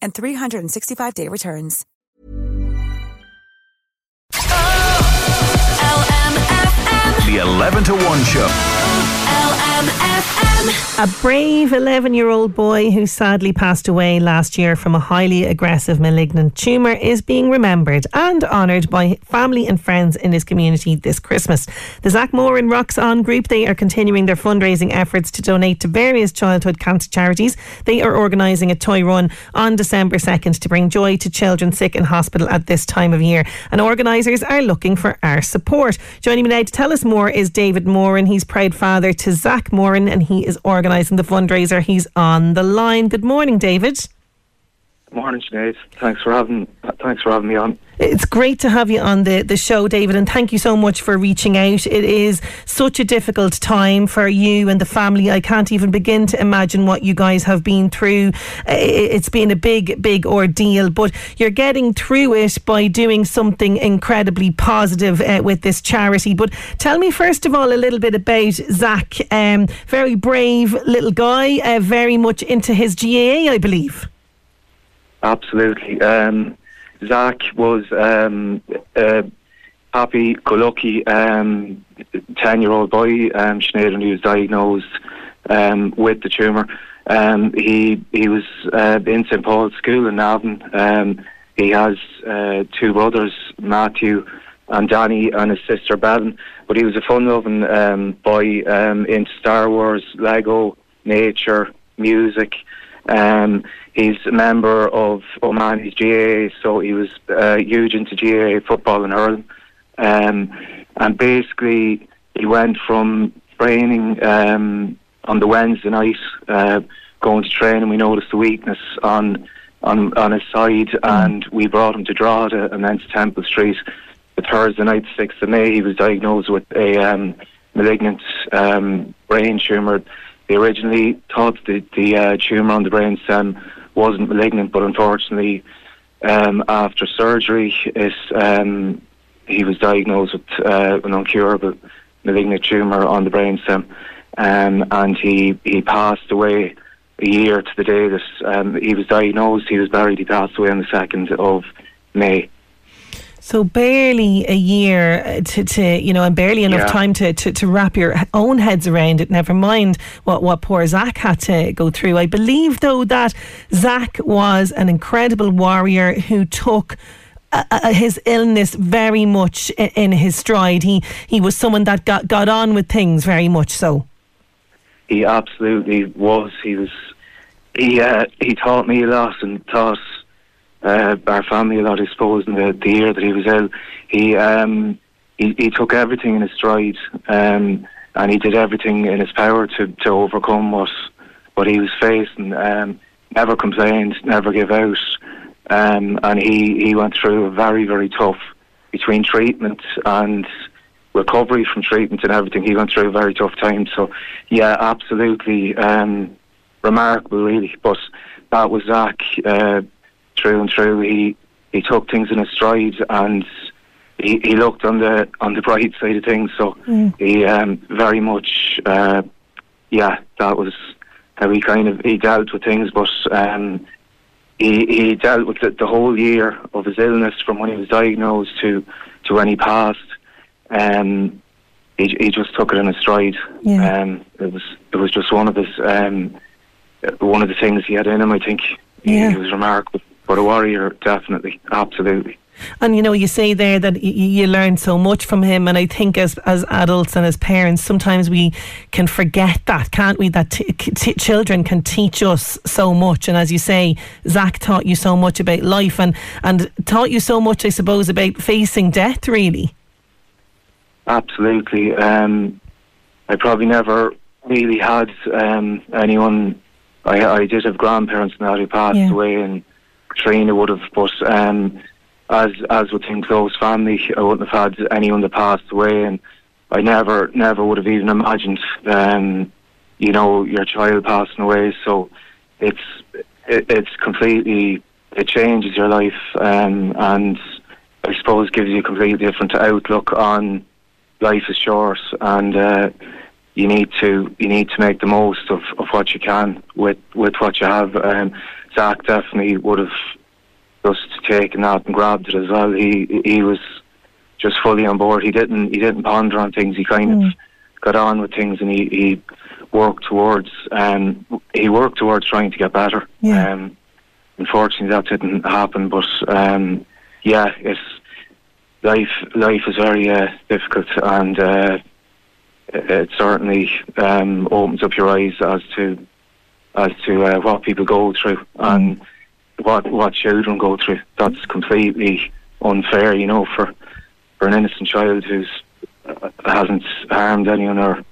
and 365-day returns. The 11 to 1 show. A brave 11 year old boy who sadly passed away last year from a highly aggressive malignant tumour is being remembered and honoured by family and friends in his community this Christmas. The Zak Moran Rocks On group, they are continuing their fundraising efforts to donate to various childhood cancer charities. They are organising a toy run on December 2nd to bring joy to children sick in hospital at this time of year. And organisers are looking for our support. Joining me now to tell us more is David Moran. He's proud father to Zak Moran and he is organising the fundraiser. He's on the line. Good morning, David. Morning, Sinead. Thanks for having thanks for having me on. It's great to have you on the, the show, David, and thank you so much for reaching out. It is such a difficult time for you and the family. I can't even begin to imagine what you guys have been through. It's been a big, big ordeal, but you're getting through it by doing something incredibly positive uh, with this charity. But tell me, first of all, a little bit about Zak. Um, very brave little guy, uh, very much into his GAA, I believe. Absolutely. Um, Zak was um, a happy, go lucky um, 10 year old boy, um, when he was diagnosed um, with the tumour. Um, he he was uh, in St Paul's School in Navan. Um, he has uh, two brothers, Matthew and Danny, and his sister Bevan. But he was a fun-loving um, boy into Star Wars, Lego, nature, music. Um, he's a member of O'Mahony's GAA, so he was uh, huge into GAA football and hurling. Um, and basically, he went from training um, on the Wednesday night, uh, going to train, and we noticed the weakness on on on his side, mm. and we brought him to Drogheda and then to Temple Street. The Thursday night, sixth of May, he was diagnosed with a um, malignant um, brain tumour they originally thought the, the uh, tumour on the brain stem wasn't malignant, but unfortunately, um, after surgery, um, he was diagnosed with uh, an incurable malignant tumour on the brain stem, um, and he, he passed away a year to the day that um, he was diagnosed. He was buried. He passed away on the second of May. So barely a year uh, to, to you know, and barely enough yeah. time to, to, to wrap your own heads around it. Never mind what, what poor Zak had to go through. I believe though that Zak was an incredible warrior who took uh, uh his illness very much in his stride. He he was someone that got got on with things very much so. He absolutely was. He was. He uh, he taught me a lot and taught uh, our family a lot, suppose, in the, the year that he was ill. He, um, he, he took everything in his stride, um, and he did everything in his power to, to overcome what what he was facing. Um, never complained, never gave out, um, and he, he went through a very very tough between treatment and recovery from treatment and everything. He went through a very tough time. So, yeah, absolutely um, remarkable, really. But that was Zak. Uh, through and through. He he took things in his stride and he, he looked on the on the bright side of things. So mm. he um, very much, uh, yeah, that was how he kind of he dealt with things. But um, he he dealt with the, the whole year of his illness from when he was diagnosed to to when he passed. Um, he, he just took it in his stride. Yeah. Um, it was it was just one of his um, one of the things he had in him. I think yeah. he, he was remarkable. But a warrior, definitely, absolutely. And you know, you say there that y- you learn so much from him, and I think as as adults and as parents, sometimes we can forget that, can't we? That t- t- children can teach us so much, and as you say, Zak taught you so much about life, and and taught you so much, I suppose, about facing death. Really, absolutely. Um, I probably never really had um, anyone. I, I did have grandparents now who passed yeah. away, and Trina would have, but. Um, as as within close family, I wouldn't have had anyone that passed away, and I never never would have even imagined, um, you know, your child passing away. So it's it, it's completely it changes your life, um, and I suppose gives you a completely different outlook on life is short, and uh, you need to you need to make the most of, of what you can with with what you have. Um, Zak definitely would have just taken that and grabbed it as well. He he was just fully on board. He didn't he didn't ponder on things. He kind mm. of got on with things and he, he worked towards um he worked towards trying to get better. Yeah. Um, unfortunately, that didn't happen. But um, yeah, it's life. Life is very uh, difficult, and uh, it, it certainly um, opens up your eyes as to as to uh, what people go through mm. and what what children go through. That's completely unfair, you know, for for an innocent child who's uh, hasn't harmed anyone or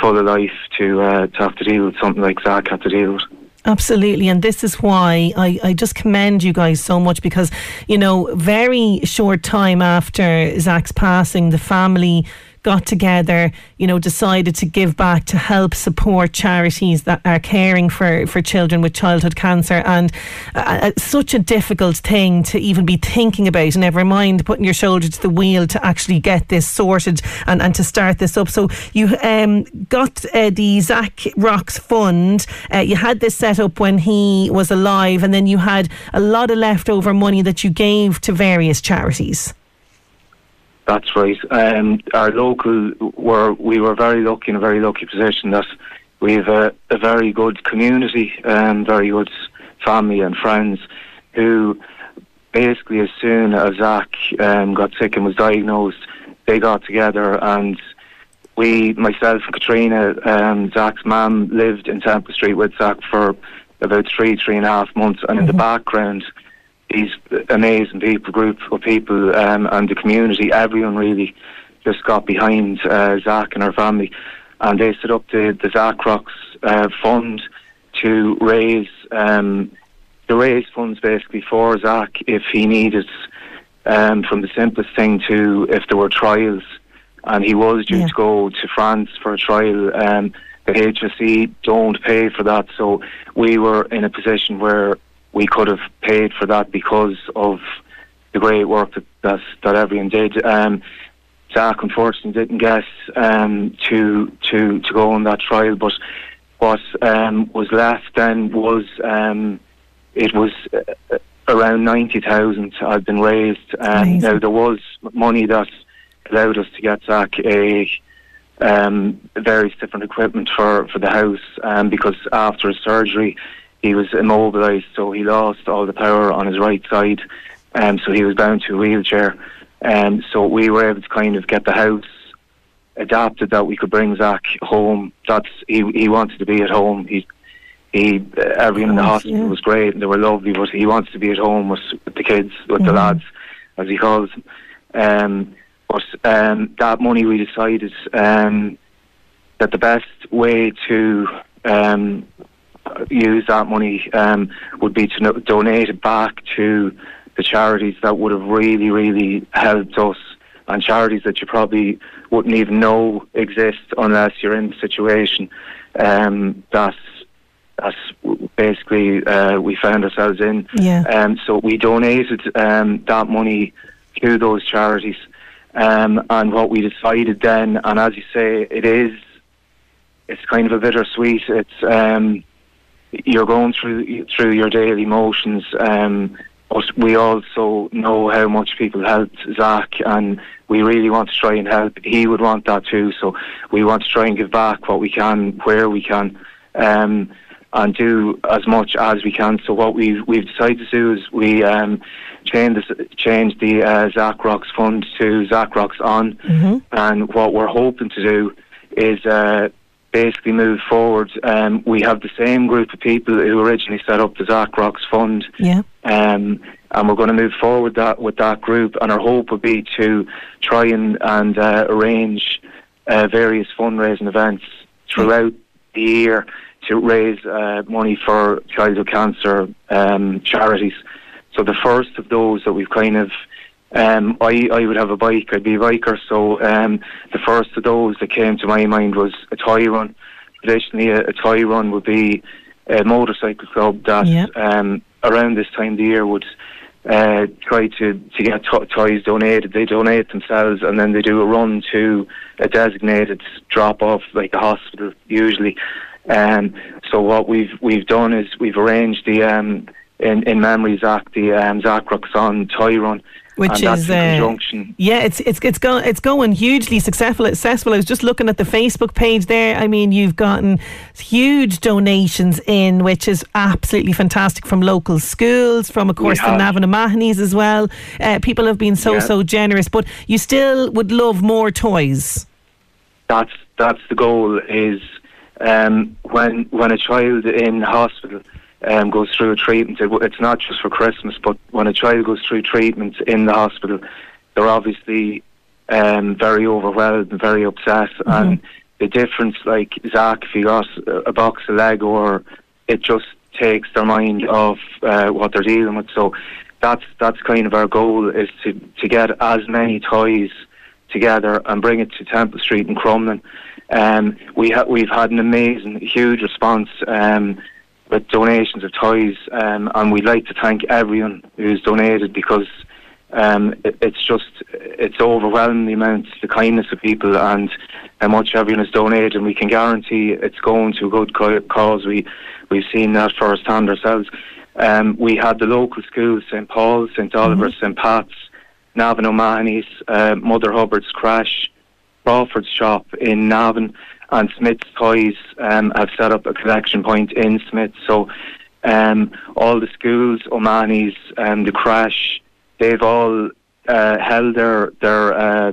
full of life to uh, to have to deal with something like Zak had to deal with. Absolutely, and this is why I, I just commend you guys so much because, you know, very short time after Zak's passing, the family got together, you know, decided to give back to help support charities that are caring for, for children with childhood cancer. And uh, uh, such a difficult thing to even be thinking about, never mind putting your shoulder to the wheel to actually get this sorted and, and to start this up. So you um, got uh, the Zak Rocks Fund. Uh, you had this set up when he was alive, and then you had a lot of leftover money that you gave to various charities. That's right. Um, our local were we were very lucky in a very lucky position that we have a, a very good community and very good family and friends who basically as soon as Zak um, got sick and was diagnosed, they got together and we, myself and Katrina, um, Zak's mum, lived in Temple Street with Zak for about three, three and a half months, and mm-hmm. in the mm-hmm. background these amazing people, group of people, um, and the community, everyone really just got behind uh, Zak and her family, and they set up the the Zak Rocks uh, Fund to raise um, to raise funds basically for Zak if he needed, um, from the simplest thing to if there were trials, and he was due yeah. to go to France for a trial. Um, the HSE don't pay for that, so we were in a position where we could have paid for that because of the great work that that, that everyone did. Um, Zak unfortunately didn't get um, to to to go on that trial, but what um, was left then was um, it was uh, around ninety thousand had been raised. Um, now there was money that allowed us to get Zak a um, various different equipment for, for the house um, because after his surgery he was immobilised, so he lost all the power on his right side, and um, so he was bound to a wheelchair. And um, so we were able to kind of get the house adapted that we could bring Zak home. That's he he wanted to be at home. He he everyone in the hospital yeah. was great and they were lovely, but he wants to be at home with, with the kids, with the lads, as he calls them. Um, but um, that money we decided um, that the best way to um, use that money um, would be to no- donate it back to the charities that would have really, really helped us, and charities that you probably wouldn't even know exist unless you're in the situation. Um, that's that's basically uh, we found ourselves in. Yeah. Um, so we donated um, that money to those charities, um, and what we decided then, and as you say, it is. It's kind of a bittersweet. It's um, you're going through through your daily motions. Um, but we also know how much people helped Zak, and we really want to try and help. He would want that too, so we want to try and give back what we can, where we can. Um, and do as much as we can. So what we've we've decided to do is we um, change the, change the uh, Zak Rocks fund to Zak Rocks on, Mm-hmm. and what we're hoping to do is uh, basically move forward. Um, we have the same group of people who originally set up the Zak Rocks fund, Yeah. um, and we're going to move forward that with that group. And our hope would be to try and and uh, arrange uh, various fundraising events throughout the year to raise uh, money for childhood cancer um, charities. So the first of those that we've kind of um, I, I would have a bike, I'd be a biker, so um, the first of those that came to my mind was a toy run. Traditionally, a, a toy run would be a motorcycle club that Yeah. um, around this time of the year would uh, try to, to get to- toys donated. They donate themselves and then they do a run to a designated drop off, like a hospital usually. Um, so what we've we've done is we've arranged the um, in in memory Zak the um, Zak Rocks On toy run, Which is, uh. Yeah, it's it's it's going it's going hugely successful. Successful. I was just looking at the Facebook page there. I mean, you've gotten huge donations in, which is absolutely fantastic from local schools, from of course the. Navan O'Mahony's as well. Uh, people have been so Yeah. so generous, but you still would love more toys. That's that's the goal. Is um, when when a child in hospital um, goes through a treatment, it, it's not just for Christmas, but when a child goes through treatment in the hospital, they're obviously um, very overwhelmed and very upset. And the difference, like Zak, if he got a a box of Lego, or it just takes their mind off uh, what they're dealing with. So that's that's kind of our goal is to to get as many toys together and bring it to Temple Street in Crumlin. Um, we ha- we've had an amazing, huge response um, with donations of toys, um, and we'd like to thank everyone who's donated because um, it, it's just it's overwhelming the amount, the kindness of people, and how much everyone has donated, and we can guarantee it's going to a good cause. We we've seen that firsthand ourselves. Um, we had the local schools, St Paul's, St Oliver's, St Pat's, Navan O'Mahony's, uh, Mother Hubbard's Crèche, Crawford's shop in Navan, and Smith's Toys um, have set up a collection point in Smith. So um, all the schools, O'Mahony's, um, the Crèche, they've all uh, held their their uh,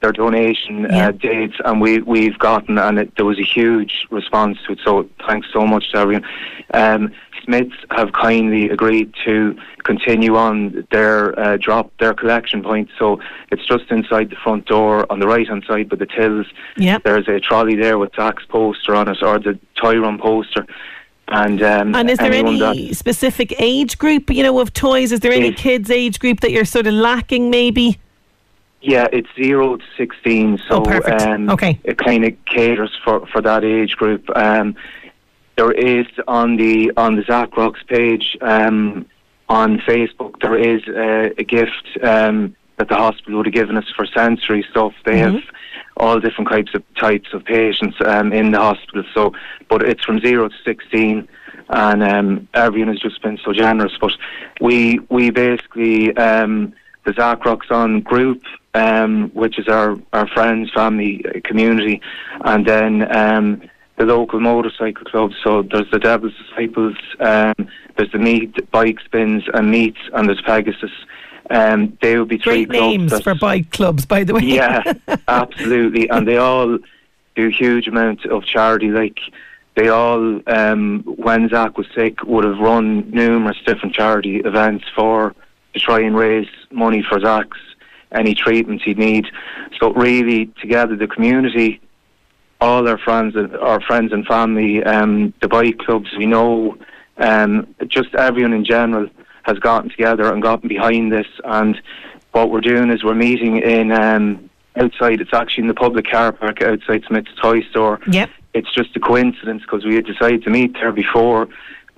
their donation Yeah. uh, dates, and we we've gotten, and it, there was a huge response to it. So thanks so much to everyone. Um, Smiths have kindly agreed to continue on their uh, drop their collection point. So it's just inside the front door on the right hand side, by the tills. Yep. There's a trolley there with Zak's poster on it, or the toy run poster. And um, And is there any specific age group, you know, of toys? Is there any kids age group that you're sort of lacking, maybe? Yeah, it's zero to sixteen, so Oh, um, Okay. it kind of caters for, for that age group. Um, there is on the on the Zak Rocks page um, on Facebook. There is a, a gift um, that the hospital would have given us for sensory stuff. They Mm-hmm. have all different types of types of patients um, in the hospital. So, but it's from zero to sixteen, and um, everyone has just been so generous. But we we basically um, the Zak Rocks on group, um, which is our our friends, family, uh, community, and then. Um, the local motorcycle clubs. So there's the Devil's Disciples, um, there's the Meat Bike Spins and Meats, and there's Pegasus. Um, they would be three Great clubs names that- for bike clubs, by the way. yeah, absolutely. And they all do huge amounts of charity. Like they all, um, when Zak was sick, would have run numerous different charity events for to try and raise money for Zak's any treatments he'd need. So really, together, the community, all our friends, and our friends and family, um, the bike clubs, we know, um, just everyone in general has gotten together and gotten behind this. And what we're doing is we're meeting in um, outside. It's actually in the public car park outside Smith's Toy Store. Yep. It's just a coincidence because we had decided to meet there before.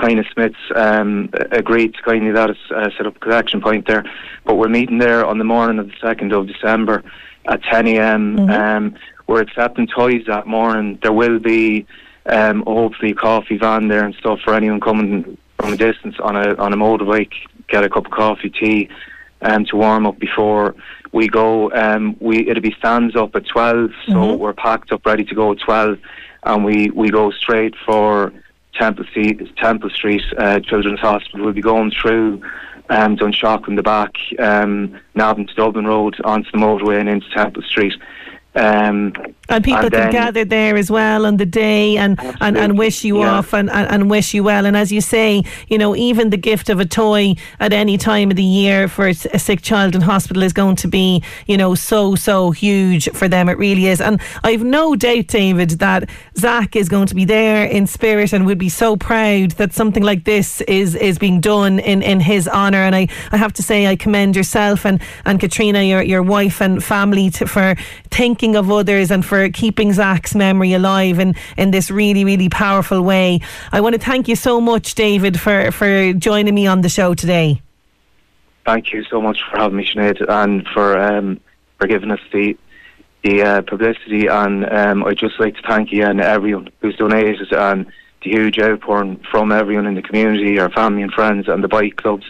Kind of Smiths um, agreed to kindly let us uh, set up a collection point there, but we're meeting there on the morning of the second of December at 10 a.m. Um, we're accepting toys that morning. There will be um, hopefully a coffee van there and stuff for anyone coming from a distance on a on a motorbike. Get a cup of coffee, tea, um, to warm up before we go. Um, we it'll be stands up at 12 so we're packed up, ready to go at twelve, and we we go straight for Temple, C- Temple Street uh, Children's Hospital We'll be going through um, Dunshaughlin the back, um, Navan to Dublin Road onto the motorway and into Temple Street. Um, and people and can gather there as well on the day and, and, and wish you yeah. off and, and, wish you well. And as you say, you know, even the gift of a toy at any time of the year for a sick child in hospital is going to be, you know, so, so huge for them. It really is. And I've no doubt, David, that Zak is going to be there in spirit and would be so proud that something like this is, is being done in, in his honour. And I, I have to say, I commend yourself and, and Katrina, your, your wife and family, to, for thinking of others and for keeping Zak's memory alive in, in this really, really powerful way. I want to thank you so much, David, for, for joining me on the show today. thank you so much for having me, Sinead, and for um, for giving us the the uh, publicity. And um, I'd just like to thank you and everyone who's donated and the huge outpouring from everyone in the community, our family and friends, and the bike clubs.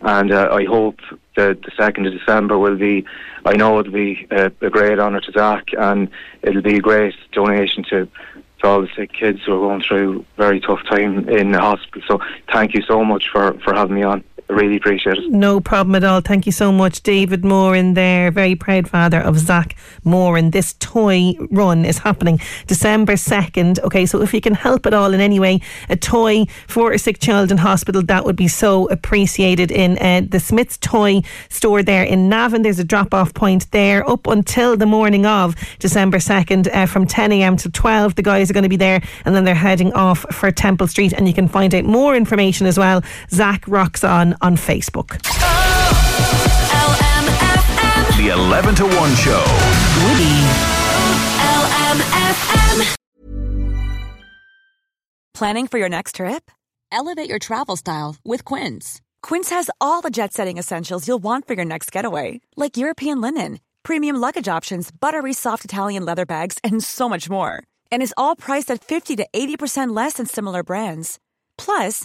And uh, I hope that the second of December will be. I know it'll be a, a great honour to Zak, and it'll be a great donation to. To all the sick kids who are going through a very tough time in the hospital. So thank you so much for, for having me on. Really appreciate it. No problem at all. Thank you so much, David Moore, in there. Very proud father of Zak Moore. And this toy run is happening December 2nd. Okay, so if you can help at all in any way, a toy for a sick child in hospital, that would be so appreciated in uh, the Smith's Toy store there in Navan. There's a drop off point there up until the morning of December 2nd uh, from 10 a.m. to 12. The guys are going to be there and then they're heading off for Temple Street. And you can find out more information as well. Zak Rocks On on Facebook. The 11 to 1 show. Planning for your next trip? Elevate your travel style with Quince. Quince has all the jet setting essentials you'll want for your next getaway, like European linen, premium luggage options, buttery soft Italian leather bags, and so much more. And is all priced at 50 to 80% less than similar brands. Plus,